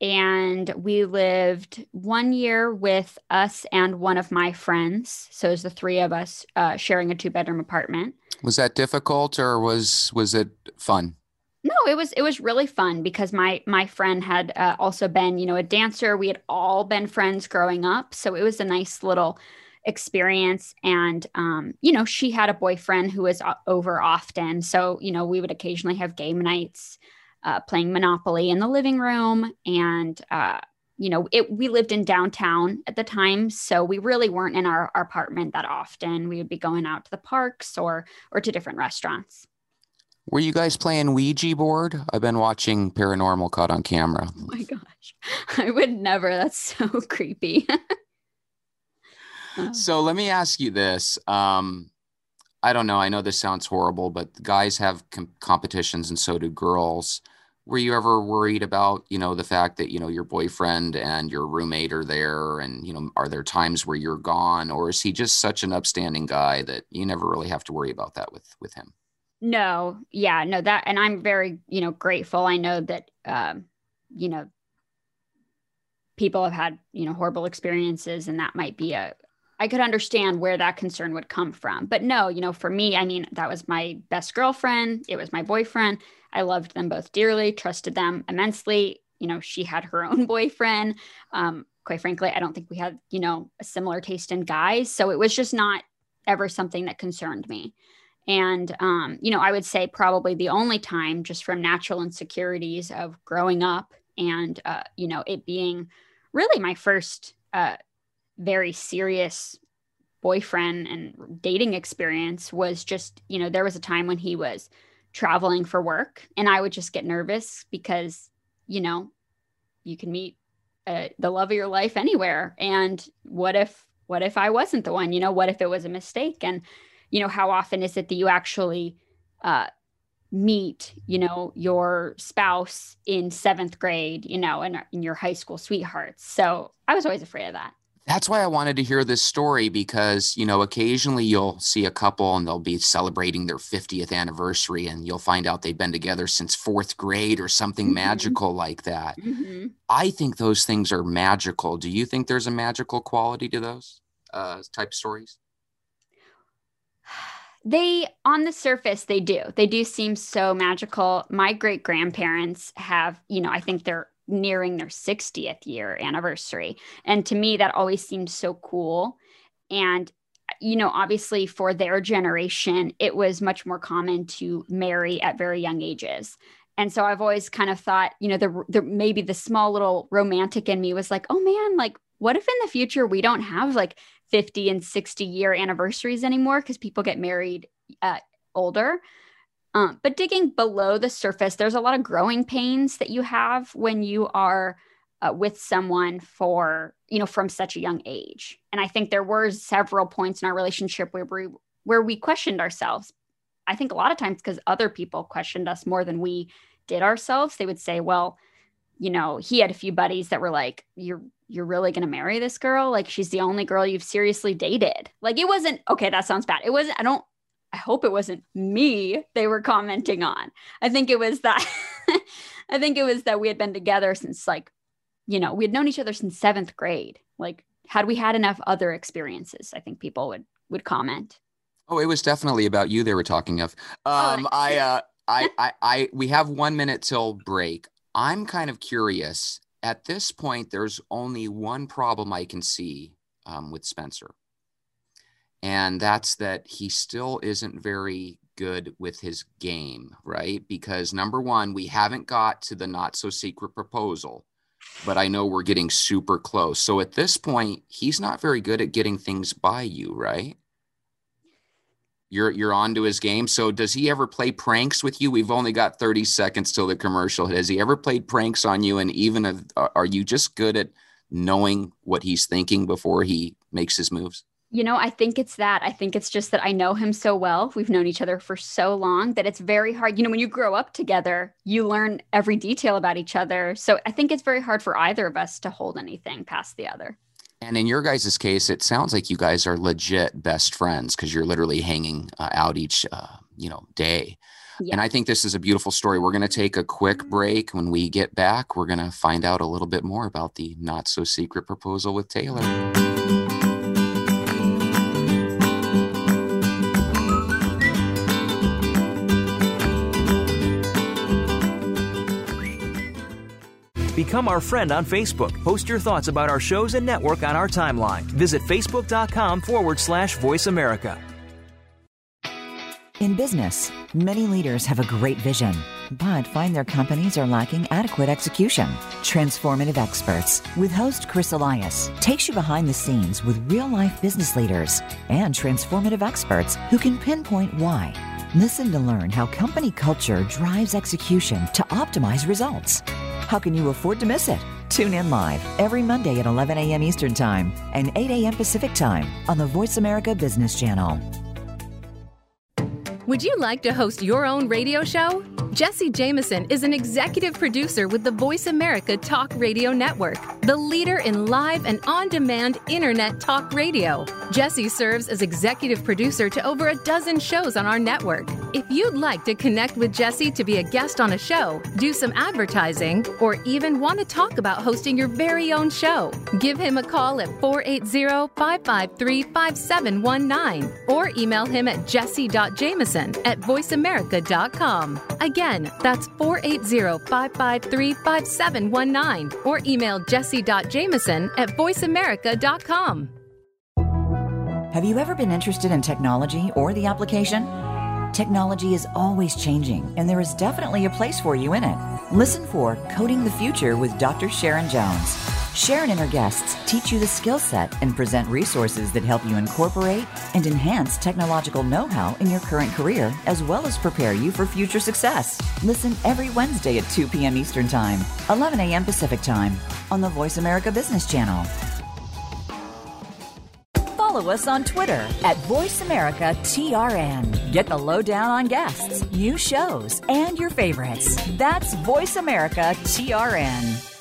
and we lived one year with us and one of my friends. So it was the three of us uh, sharing a two bedroom apartment. Was that difficult or was was it fun? No, it was it was really fun because my my friend had uh, also been you know a dancer. We had all been friends growing up, so it was a nice little experience. And um, you know, she had a boyfriend who was uh, over often, so you know we would occasionally have game nights, uh, playing Monopoly in the living room, and uh, you know it. We lived in downtown at the time, so we really weren't in our, our apartment that often. We would be going out to the parks or or to different restaurants. Were you guys playing Ouija board? I've been watching Paranormal Caught on Camera. Oh my gosh. I would never. That's so creepy. So let me ask you this. Um, I don't know. I know this sounds horrible, but guys have com- competitions and so do girls. Were you ever worried about, you know, the fact that, you know, your boyfriend and your roommate are there and, you know, are there times where you're gone or is he just such an upstanding guy that you never really have to worry about that with with him? No, yeah, no, that, and I'm very, you know, grateful. I know that, um, you know, people have had, you know, horrible experiences, and that might be a, I could understand where that concern would come from. But no, you know, for me, I mean, that was my best girlfriend. It was my boyfriend. I loved them both dearly, trusted them immensely. You know, she had her own boyfriend. Um, quite frankly, I don't think we had, you know, a similar taste in guys. So it was just not ever something that concerned me. And, um, you know, I would say probably the only time just from natural insecurities of growing up and, uh, you know, it being really my first uh, very serious boyfriend and dating experience was just, you know, there was a time when he was traveling for work and I would just get nervous because, you know, you can meet uh, the love of your life anywhere. And what if, what if I wasn't the one? You know, what if it was a mistake? And, you know, how often is it that you actually uh, meet, you know, your spouse in seventh grade, you know, and, and your high school sweethearts? So I was always afraid of that that's why I wanted to hear this story because, you know, occasionally you'll see a couple and they'll be celebrating their 50th anniversary and you'll find out they've been together since fourth grade or something mm-hmm. magical like that. Mm-hmm. I think those things are magical. Do you think there's a magical quality to those uh, type stories? They, on the surface, they do. They do seem so magical. My great grandparents have, you know, I think they're nearing their 60th year anniversary. And to me, that always seems so cool. And, you know, obviously for their generation, it was much more common to marry at very young ages. And so I've always kind of thought, you know, the, the maybe the small little romantic in me was like, oh man, like, what if in the future we don't have like 50 and 60 year anniversaries anymore because people get married uh, older? Um, but digging below the surface, there's a lot of growing pains that you have when you are uh, with someone for, you know, from such a young age. And I think there were several points in our relationship where we, where we questioned ourselves. I think a lot of times because other people questioned us more than we did ourselves. They would say, well, you know, he had a few buddies that were like, you're, you're really going to marry this girl? Like, she's the only girl you've seriously dated. Like, it wasn't, okay, that sounds bad. It wasn't, I don't, I hope it wasn't me they were commenting on. I think it was that I think it was that we had been together since like, you know, we had known each other since seventh grade. Like, had we had enough other experiences, I think people would would comment. Oh, it was definitely about you they were talking of. Oh, um, oh, I, uh, I, I, I, we have one minute till break. I'm kind of curious. At this point, there's only one problem I can see um, with Spencer and that's that he still isn't very good with his game, right? Because number one, we haven't got to the not so secret proposal, but I know we're getting super close. So at this point, he's not very good at getting things by you, right? You're you're on to his game. So does he ever play pranks with you? We've only got 30 seconds till the commercial. Has he ever played pranks on you? And even are you just good at knowing what he's thinking before he makes his moves? You know, I think it's that. I think it's just that I know him so well. We've known each other for so long that it's very hard. You know, when you grow up together, you learn every detail about each other. So I think it's very hard for either of us to hold anything past the other. And in your guys' case, it sounds like you guys are legit best friends because you're literally hanging uh, out each, uh, you know, day. Yeah. And I think this is a beautiful story. We're going to take a quick break. When we get back, we're going to find out a little bit more about the not so secret proposal with Taylor. Become our friend on Facebook. Post your thoughts about our shows and network on our timeline. Visit facebook.com forward slash voice America. In business, many leaders have a great vision, but find their companies are lacking adequate execution. Transformative Experts with host Chris Elias takes you behind the scenes with real life business leaders and transformative experts who can pinpoint why. Listen to learn how company culture drives execution to optimize results. How can you afford to miss it? Tune in live every Monday at 11 a.m. Eastern Time and 8 a.m. Pacific Time on the Voice America Business Channel. Would you like to host your own radio show? Jesse Jameson is an executive producer with the Voice America Talk Radio Network, the leader in live and on demand internet talk radio. Jesse serves as executive producer to over a dozen shows on our network. If you'd like to connect with Jesse to be a guest on a show, do some advertising, or even want to talk about hosting your very own show, give him a call at 480 553 5719 or email him at jesse.jameson at voiceamerica.com. Again, that's 480 553 5719 or email jesse.jameson at voiceamerica.com. Have you ever been interested in technology or the application? Technology is always changing, and there is definitely a place for you in it. Listen for Coding the Future with Dr. Sharon Jones Sharon and her guests teach you the skill set and present resources that help you incorporate and enhance technological know how in your current career, as well as prepare you for future success. Listen every Wednesday at 2 p.m. Eastern Time, 11 a.m. Pacific Time on the Voice America Business Channel. Follow us on Twitter at VoiceAmericaTRN. Get the lowdown on guests, new shows, and your favorites. That's Voice America TRN.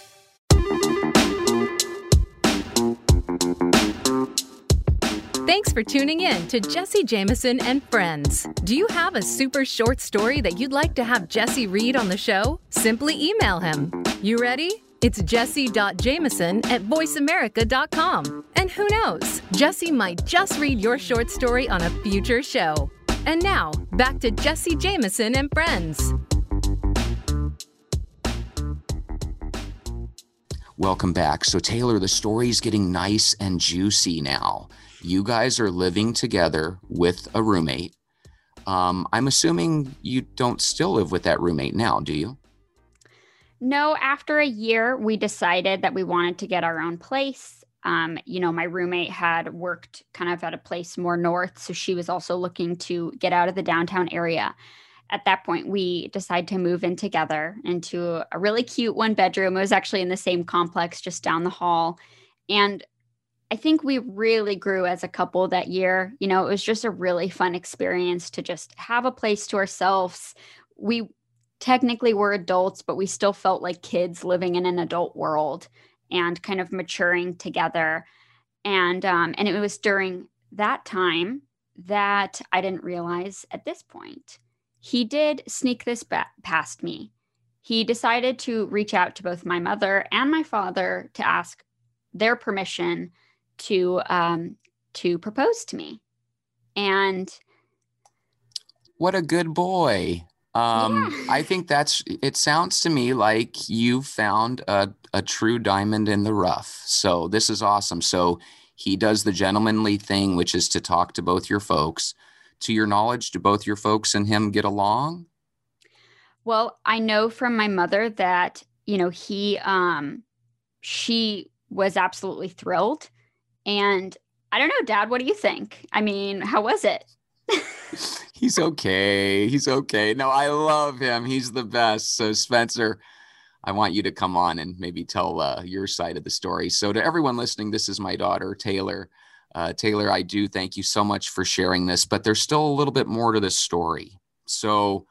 Thanks for tuning in to Jesse Jameson and Friends. Do you have a super short story that you'd like to have Jesse read on the show? Simply email him. You ready? It's jesse.jameson at voiceamerica.com. And who knows, Jesse might just read your short story on a future show. And now, back to Jesse Jameson and Friends. Welcome back. So, Taylor, the story's getting nice and juicy now. You guys are living together with a roommate. Um, I'm assuming you don't still live with that roommate now, do you? No, after a year, we decided that we wanted to get our own place. Um, you know, my roommate had worked kind of at a place more north, so she was also looking to get out of the downtown area. At that point, we decided to move in together into a really cute one bedroom. It was actually in the same complex just down the hall. And I think we really grew as a couple that year. You know, it was just a really fun experience to just have a place to ourselves. We technically were adults, but we still felt like kids living in an adult world and kind of maturing together. And um, and it was during that time that I didn't realize at this point he did sneak this ba- past me. He decided to reach out to both my mother and my father to ask their permission to um, to propose to me, and what a good boy. Um, yeah. I think that's. It sounds to me like you found a a true diamond in the rough. So this is awesome. So he does the gentlemanly thing, which is to talk to both your folks. To your knowledge, do both your folks and him get along? Well, I know from my mother that you know he um she was absolutely thrilled and I don't know, Dad, what do you think? I mean, how was it? He's okay. He's okay. No, I love him. He's the best. So, Spencer, I want you to come on and maybe tell uh, your side of the story. So, to everyone listening, this is my daughter, Taylor. Uh, Taylor, I do thank you so much for sharing this, but there's still a little bit more to this story. So,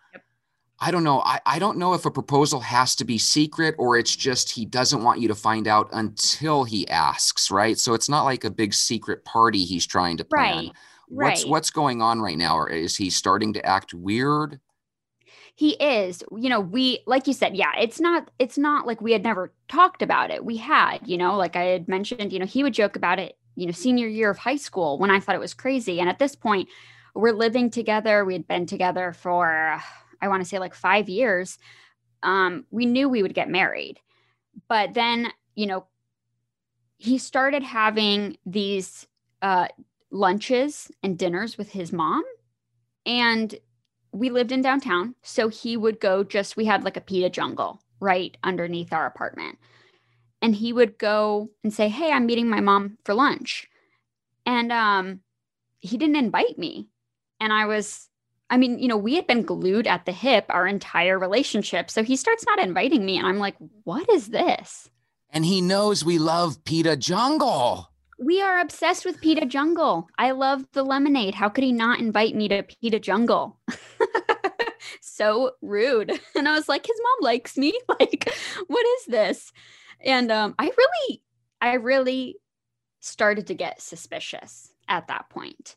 I don't know. I, I don't know if a proposal has to be secret or it's just he doesn't want you to find out until he asks, right? So it's not like a big secret party he's trying to plan. Right. What's right. what's going on right now? Or is he starting to act weird? He is. You know, we like you said, yeah, it's not it's not like we had never talked about it. We had, you know, like I had mentioned, you know, he would joke about it, you know, senior year of high school when I thought it was crazy. And at this point, we're living together. We had been together for I want to say like five years, um, we knew we would get married. But then, you know, he started having these uh, lunches and dinners with his mom. And we lived in downtown. So he would go just, we had like a pita jungle right underneath our apartment. And he would go and say, Hey, I'm meeting my mom for lunch. And um, he didn't invite me. And I was I mean, you know, we had been glued at the hip our entire relationship. So he starts not inviting me. And I'm like, what is this? And he knows we love Pita Jungle. We are obsessed with Pita Jungle. I love the lemonade. How could he not invite me to Pita Jungle? so rude. And I was like, his mom likes me. Like, what is this? And um, I really, I really started to get suspicious at that point.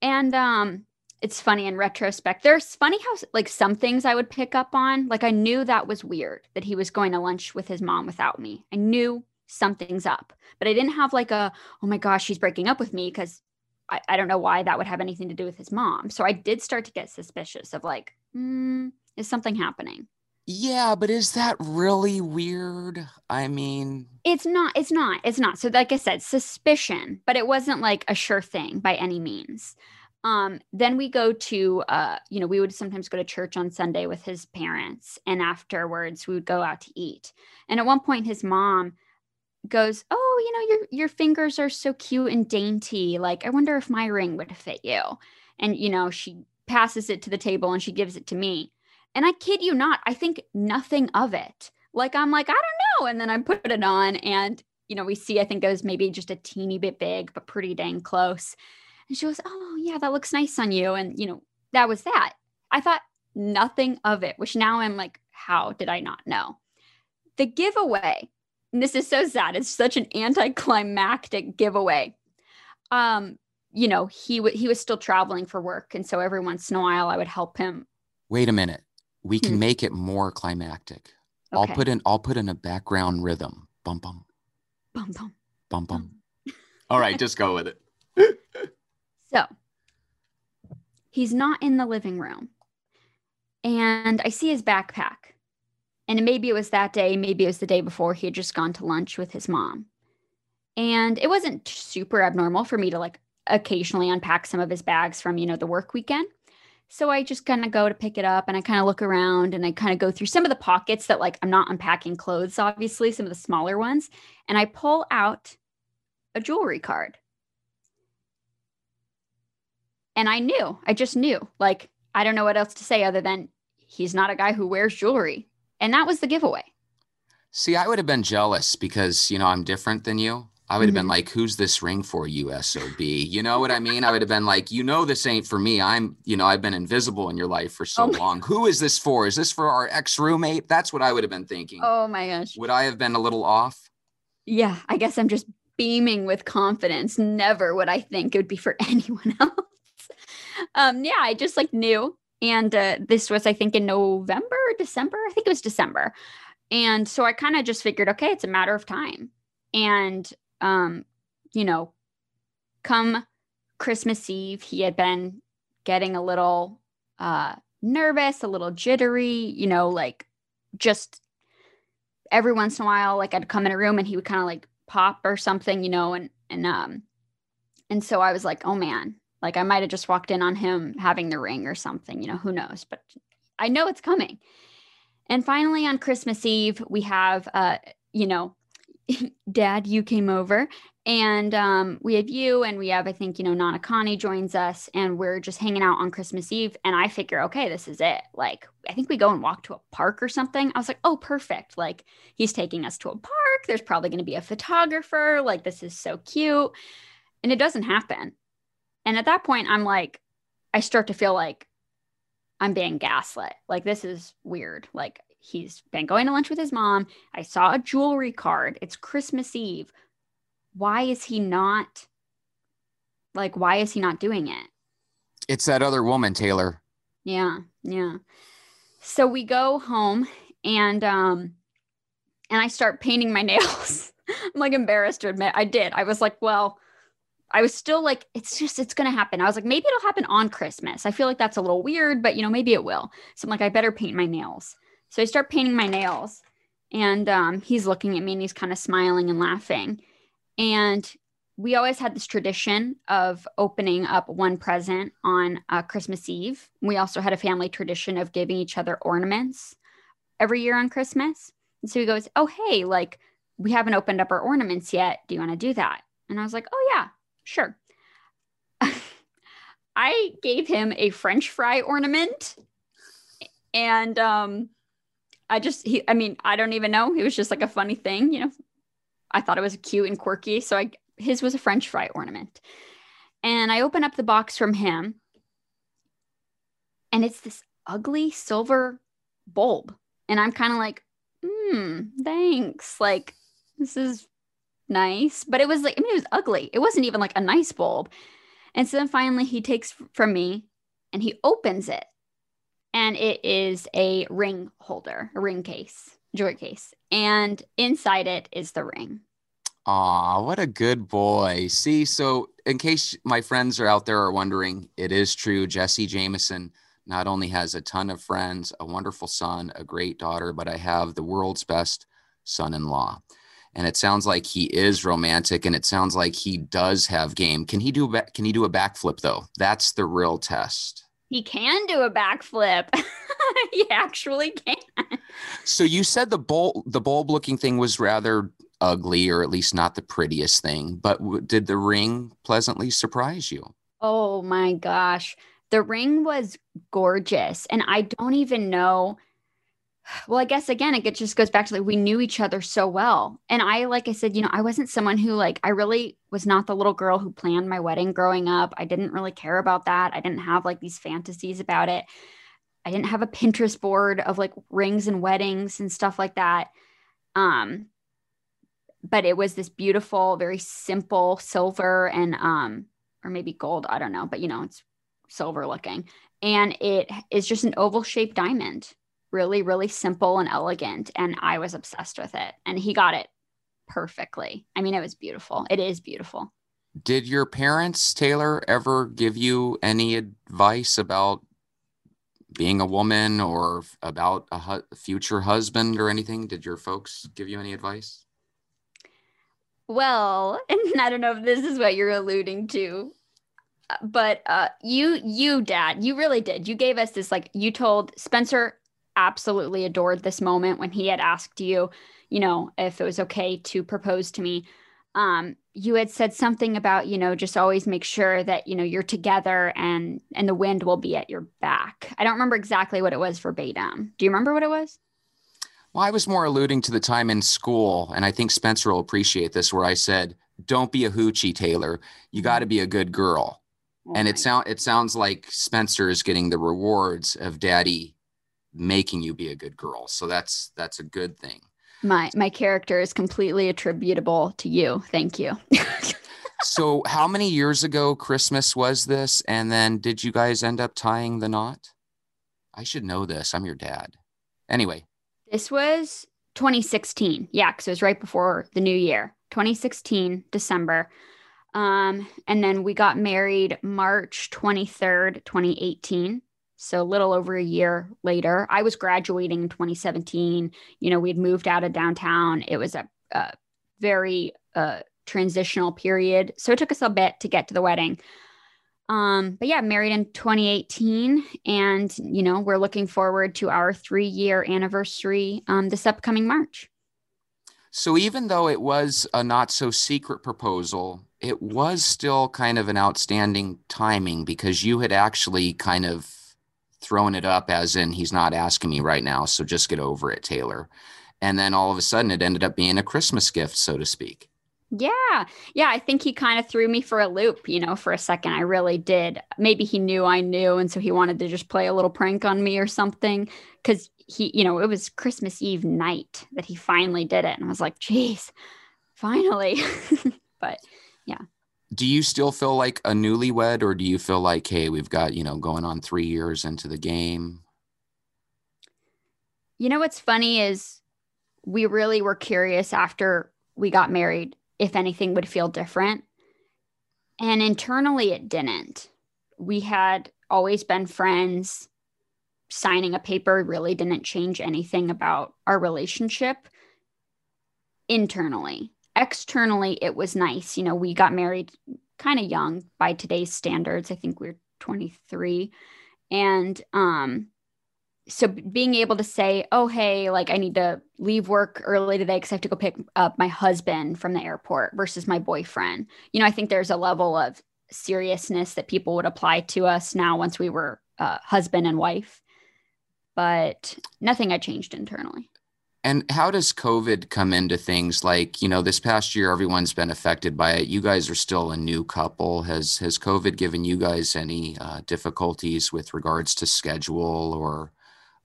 And um, it's funny in retrospect. There's funny how like some things I would pick up on. Like I knew that was weird that he was going to lunch with his mom without me. I knew something's up, but I didn't have like a oh my gosh she's breaking up with me because I, I don't know why that would have anything to do with his mom. So I did start to get suspicious of like, mm, is something happening? Yeah, but is that really weird? I mean, it's not. It's not. It's not. So, like I said, suspicion, but it wasn't like a sure thing by any means. Um, then we go to, uh, you know, we would sometimes go to church on Sunday with his parents, and afterwards we would go out to eat. And at one point, his mom goes, "Oh, you know, your your fingers are so cute and dainty. Like, I wonder if my ring would fit you." And you know, she passes it to the table and she gives it to me. And I kid you not, I think nothing of it. Like I'm like, I don't know. And then I put it on and you know, we see I think it was maybe just a teeny bit big, but pretty dang close. And she goes, Oh, yeah, that looks nice on you. And you know, that was that. I thought nothing of it, which now I'm like, how did I not know? The giveaway, and this is so sad, it's such an anticlimactic giveaway. Um, you know, he w- he was still traveling for work, and so every once in a while I would help him. Wait a minute. We can Hmm. make it more climactic. I'll put in I'll put in a background rhythm. Bum bum Bum, bum. bum bum. All right, just go with it. So he's not in the living room. And I see his backpack. And maybe it was that day, maybe it was the day before he had just gone to lunch with his mom. And it wasn't super abnormal for me to like occasionally unpack some of his bags from, you know, the work weekend. So I just kind of go to pick it up and I kind of look around and I kind of go through some of the pockets that like I'm not unpacking clothes, obviously, some of the smaller ones. And I pull out a jewelry card. And I knew, I just knew, like, I don't know what else to say other than he's not a guy who wears jewelry. And that was the giveaway. See, I would have been jealous because, you know, I'm different than you. I would have been Mhm. like, who's this ring for, you SOB? You know what I mean? I would have been like, you know, this ain't for me. I'm, you know, I've been invisible in your life for so Oh long. Who is this for? Is this for our ex roommate? That's what I would have been thinking. Oh my gosh. Would I have been a little off? Yeah, I guess I'm just beaming with confidence. Never would I think it would be for anyone else. um, yeah, I just like knew. And uh, this was, I think, in November, December. I think it was December. And so I kind of just figured, okay, it's a matter of time. And, um, you know, come Christmas Eve, he had been getting a little uh, nervous, a little jittery, you know, like just every once in a while, like I'd come in a room and he would kind of like pop or something, you know, and and um and so I was like, oh man, like I might have just walked in on him having the ring or something, you know, who knows? But I know it's coming. And finally on Christmas Eve, we have uh, you know, dad, you came over and um, we have you and we have, I think, you know, Nana Connie joins us and we're just hanging out on Christmas Eve. And I figure, okay, this is it. Like, I think we go and walk to a park or something. I was like, oh, perfect. Like, he's taking us to a park. There's probably going to be a photographer. Like, this is so cute. And it doesn't happen. And at that point, I'm like, I start to feel like I'm being gaslit. Like, this is weird. Like, he's been going to lunch with his mom. I saw a jewelry card. It's Christmas Eve. Why is he not like why is he not doing it? It's that other woman, Taylor. Yeah, yeah. So we go home and um and I start painting my nails. I'm like embarrassed to admit I did. I was like, well, I was still like, it's just, it's going to happen. I was like, maybe it'll happen on Christmas. I feel like that's a little weird, but you know, maybe it will. So I'm like, I better paint my nails. So I start painting my nails and um, he's looking at me and he's kind of smiling and laughing. And we always had this tradition of opening up one present on uh, Christmas Eve. We also had a family tradition of giving each other ornaments every year on Christmas. And so he goes, Oh, hey, like we haven't opened up our ornaments yet. Do you want to do that? And I was like, Oh, yeah, sure. I gave him a French fry ornament. And um, I just, he, I mean, I don't even know. It was just like a funny thing, you know. I thought it was cute and quirky. So I, his was a French fry ornament. And I open up the box from him, and it's this ugly silver bulb. And I'm kind of like, hmm, thanks. Like, this is nice. But it was like, I mean, it was ugly. It wasn't even like a nice bulb. And so then finally he takes from me and he opens it. And it is a ring holder, a ring case, jewelry case. And inside it is the ring. Aw, what a good boy. See, so in case my friends are out there are wondering, it is true. Jesse Jameson not only has a ton of friends, a wonderful son, a great daughter, but I have the world's best son in law. And it sounds like he is romantic and it sounds like he does have game. Can he do a can he do a backflip though? That's the real test. He can do a backflip. he actually can. So you said the bulb the bulb looking thing was rather ugly or at least not the prettiest thing. But w- did the ring pleasantly surprise you? Oh my gosh. The ring was gorgeous. And I don't even know. Well, I guess again, it just goes back to like we knew each other so well. And I, like I said, you know, I wasn't someone who, like, I really was not the little girl who planned my wedding growing up. I didn't really care about that. I didn't have like these fantasies about it. I didn't have a Pinterest board of like rings and weddings and stuff like that. Um, but it was this beautiful, very simple silver and um, or maybe gold. I don't know, but you know, it's silver looking. And it is just an oval shaped diamond, really, really simple and elegant. And I was obsessed with it. And he got it perfectly. I mean, it was beautiful. It is beautiful. Did your parents, Taylor, ever give you any advice about being a woman or about a hu- future husband or anything? Did your folks give you any advice? Well, and I don't know if this is what you're alluding to, uh, but uh, you, you, Dad, you really did. You gave us this like you told Spencer absolutely adored this moment when he had asked you, you know, if it was okay to propose to me. Um, you had said something about you know just always make sure that you know you're together and and the wind will be at your back. I don't remember exactly what it was verbatim. Do you remember what it was? Well, I was more alluding to the time in school, and I think Spencer will appreciate this, where I said, "Don't be a hoochie, Taylor. You got to be a good girl." Oh and it sound it sounds like Spencer is getting the rewards of Daddy making you be a good girl. So that's that's a good thing. my my character is completely attributable to you. Thank you. So how many years ago Christmas was this? And then did you guys end up tying the knot? I should know this. I'm your dad. Anyway, This was 2016. Yeah, because it was right before the new year. 2016, December. Um, and then we got married March 23rd, 2018. So a little over a year later. I was graduating in 2017. You know, we'd moved out of downtown. It was a, a very uh, transitional period. So it took us a bit to get to the wedding. Um, but yeah, married in 2018, and you know we're looking forward to our three-year anniversary um, this upcoming March. so even though it was a not so secret proposal, it was still kind of an outstanding timing because you had actually kind of thrown it up as in he's not asking me right now, so just get over it, Taylor. And then all of a sudden it ended up being a Christmas gift, so to speak. Yeah, yeah, I think he kind of threw me for a loop, you know, for a second. I really did. Maybe he knew I knew, and so he wanted to just play a little prank on me or something. Because he, you know, it was Christmas Eve night that he finally did it, and I was like, "Geez, finally!" but Do you still feel like a newlywed or do you feel like, hey, we've got, you know, going on three years into the game? You know what's funny is we really were curious after we got married if anything would feel different. And internally, it didn't. We had always been friends. Signing a paper really didn't change anything about our relationship internally. Externally, it was nice. You know, we got married kind of young by today's standards. I think we are 23. And um, so being able to say, oh, hey, like I need to leave work early today because I have to go pick up my husband from the airport versus my boyfriend. You know, I think there's a level of seriousness that people would apply to us now once we were uh, husband and wife. But nothing had changed internally. And how does COVID come into things like, you know, this past year everyone's been affected by it. You guys are still a new couple. Has has COVID given you guys any uh, difficulties with regards to schedule or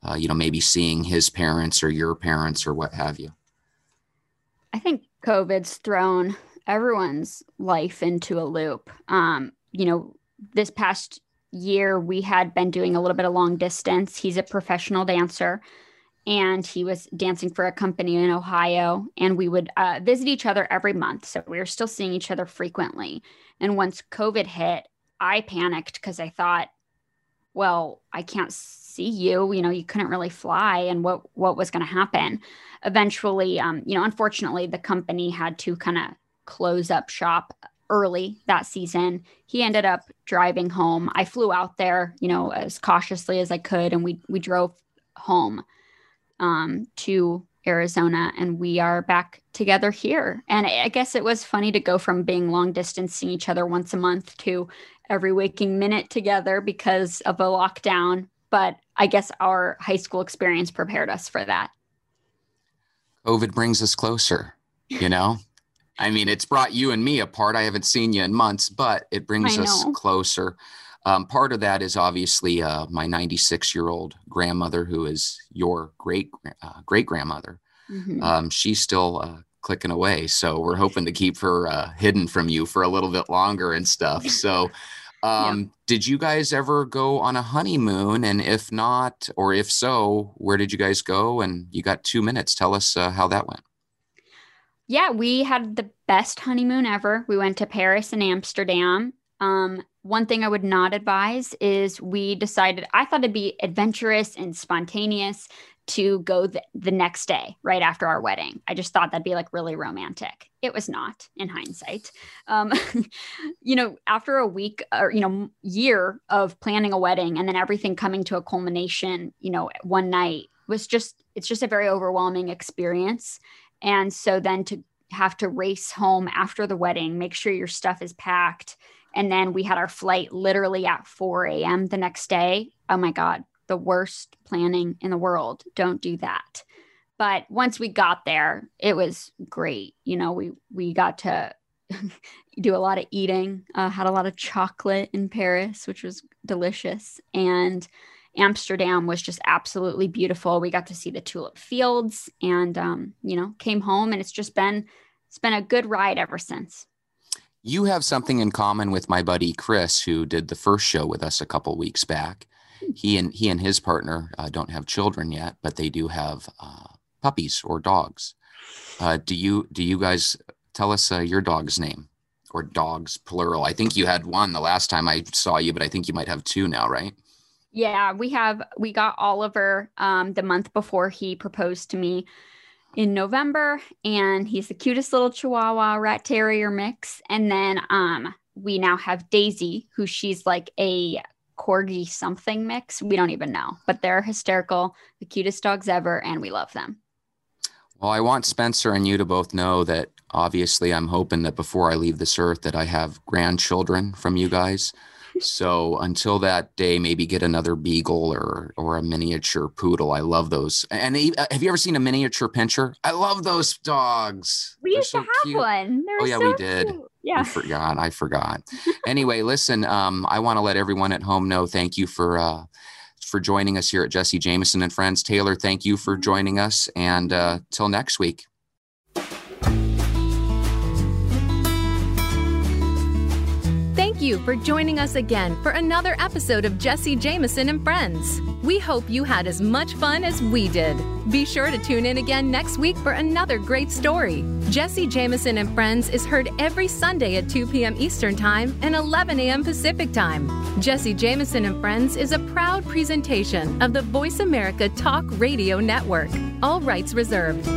uh, you know, maybe seeing his parents or your parents or what have you? I think COVID's thrown everyone's life into a loop. Um, you know, this past year we had been doing a little bit of long distance. He's a professional dancer and he was dancing for a company in Ohio and we would uh, visit each other every month. So we were still seeing each other frequently. And once COVID hit, I panicked because I thought, well, I can't see you. You know, you couldn't really fly, and what what was going to happen? Eventually, um, you know, unfortunately, the company had to kind of close up shop early that season. He ended up driving home. I flew out there, you know, as cautiously as I could, and we we drove home um, to Arizona, and we are back together here. And I guess it was funny to go from being long distance, seeing each other once a month, to every waking minute together because of a lockdown. But I guess our high school experience prepared us for that. COVID brings us closer, you know? I mean, it's brought you and me apart. I haven't seen you in months, but it brings us closer. Um, part of that is obviously uh, my 96 year old grandmother, who is your great uh, great grandmother. Mm-hmm. Um, she's still uh, clicking away, so we're hoping to keep her uh, hidden from you for a little bit longer and stuff. So, um, yeah. did you guys ever go on a honeymoon? And if not, or if so, where did you guys go? And you got two minutes. Tell us uh, how that went. Yeah, we had the best honeymoon ever. We went to Paris and Amsterdam. Um, one thing I would not advise is we decided, I thought it'd be adventurous and spontaneous to go the, the next day, right after our wedding. I just thought that'd be like really romantic. It was not in hindsight. Um, you know, after a week or, you know, year of planning a wedding and then everything coming to a culmination, you know, one night was just, it's just a very overwhelming experience. And so then to have to race home after the wedding, make sure your stuff is packed. And then we had our flight literally at 4 a.m. the next day. Oh my God, the worst planning in the world. Don't do that. But once we got there, it was great. You know, we we got to do a lot of eating, uh, had a lot of chocolate in Paris, which was delicious. And Amsterdam was just absolutely beautiful. We got to see the tulip fields and, um, you know, came home and it's just been, it's been a good ride ever since. You have something in common with my buddy Chris, who did the first show with us a couple weeks back. Hmm. He and he and his partner uh, don't have children yet, but they do have uh, puppies or dogs. Uh, do you do you guys tell us uh, your dog's name or dogs plural? I think you had one the last time I saw you, but I think you might have two now, right? Yeah, we have we got Oliver um, the month before he proposed to me in November, and he's the cutest little Chihuahua rat terrier mix. And then um, we now have Daisy, who she's like a corgi something mix. We don't even know, but they're hysterical, the cutest dogs ever, and we love them. Well, I want Spencer and you to both know that obviously I'm hoping that before I leave this earth that I have grandchildren from you guys so until that day, maybe get another beagle or or a miniature poodle. I love those. And uh, have you ever seen a miniature pinscher? I love those dogs. We They're used so to have cute. one. They're oh yeah, so we did. Cute. Yeah, I forgot. I forgot. anyway, listen. Um, I want to let everyone at home know. Thank you for. Uh, for joining us here at Jesse Jameson and Friends. Taylor, thank you for joining us. And uh, till next week. You for joining us again for another episode of Jesse Jameson and Friends. We hope you had as much fun as we did. Be sure to tune in again next week for another great story. Jesse Jameson and Friends is heard every Sunday at 2 p.m. Eastern Time and 11 a.m. Pacific Time. Jesse Jameson and Friends is a proud presentation of the Voice America Talk Radio Network. All rights reserved.